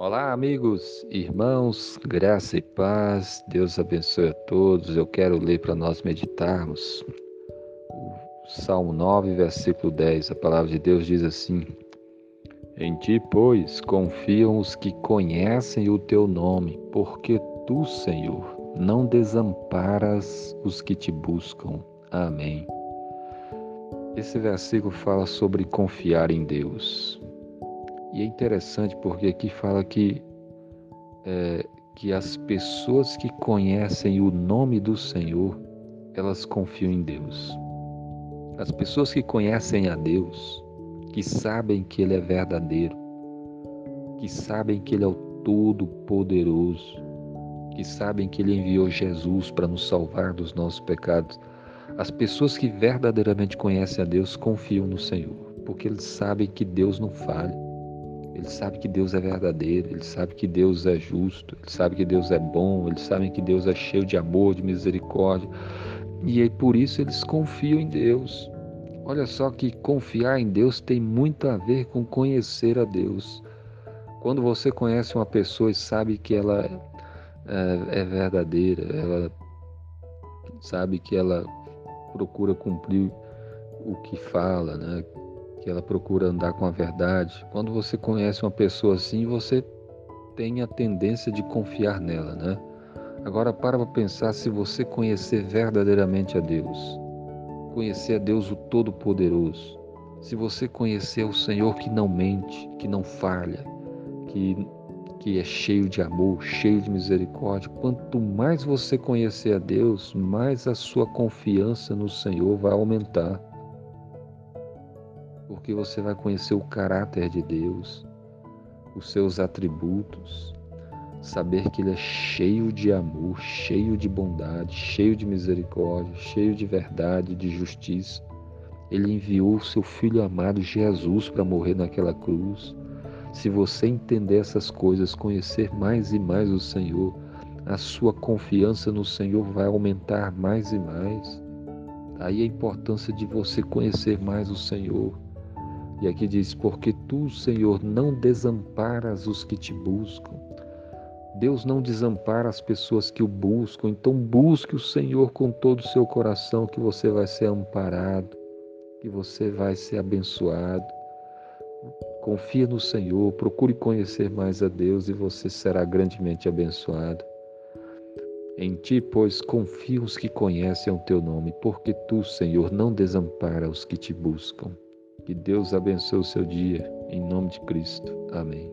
Olá, amigos, irmãos, graça e paz, Deus abençoe a todos. Eu quero ler para nós meditarmos o Salmo 9, versículo 10. A palavra de Deus diz assim: Em ti, pois, confiam os que conhecem o teu nome, porque tu, Senhor, não desamparas os que te buscam. Amém. Esse versículo fala sobre confiar em Deus. E é interessante porque aqui fala que, é, que as pessoas que conhecem o nome do Senhor, elas confiam em Deus. As pessoas que conhecem a Deus, que sabem que Ele é verdadeiro, que sabem que Ele é o Todo-Poderoso, que sabem que Ele enviou Jesus para nos salvar dos nossos pecados, as pessoas que verdadeiramente conhecem a Deus confiam no Senhor, porque eles sabem que Deus não falha. Ele sabe que Deus é verdadeiro, ele sabe que Deus é justo, ele sabe que Deus é bom, eles sabem que Deus é cheio de amor, de misericórdia. E aí por isso eles confiam em Deus. Olha só que confiar em Deus tem muito a ver com conhecer a Deus. Quando você conhece uma pessoa e sabe que ela é, é verdadeira, ela sabe que ela procura cumprir o que fala, né? Ela procura andar com a verdade. Quando você conhece uma pessoa assim, você tem a tendência de confiar nela, né? Agora para pensar se você conhecer verdadeiramente a Deus, conhecer a Deus o Todo-Poderoso, se você conhecer o Senhor que não mente, que não falha, que que é cheio de amor, cheio de misericórdia. Quanto mais você conhecer a Deus, mais a sua confiança no Senhor vai aumentar porque você vai conhecer o caráter de Deus, os seus atributos, saber que Ele é cheio de amor, cheio de bondade, cheio de misericórdia, cheio de verdade, de justiça. Ele enviou o seu Filho amado Jesus para morrer naquela cruz. Se você entender essas coisas, conhecer mais e mais o Senhor, a sua confiança no Senhor vai aumentar mais e mais. Aí a importância de você conhecer mais o Senhor, e aqui diz: Porque tu, Senhor, não desamparas os que te buscam. Deus não desampara as pessoas que o buscam, então busque o Senhor com todo o seu coração, que você vai ser amparado, que você vai ser abençoado. Confia no Senhor, procure conhecer mais a Deus e você será grandemente abençoado. Em ti, pois, confiam os que conhecem o teu nome, porque tu, Senhor, não desampara os que te buscam. Que Deus abençoe o seu dia, em nome de Cristo. Amém.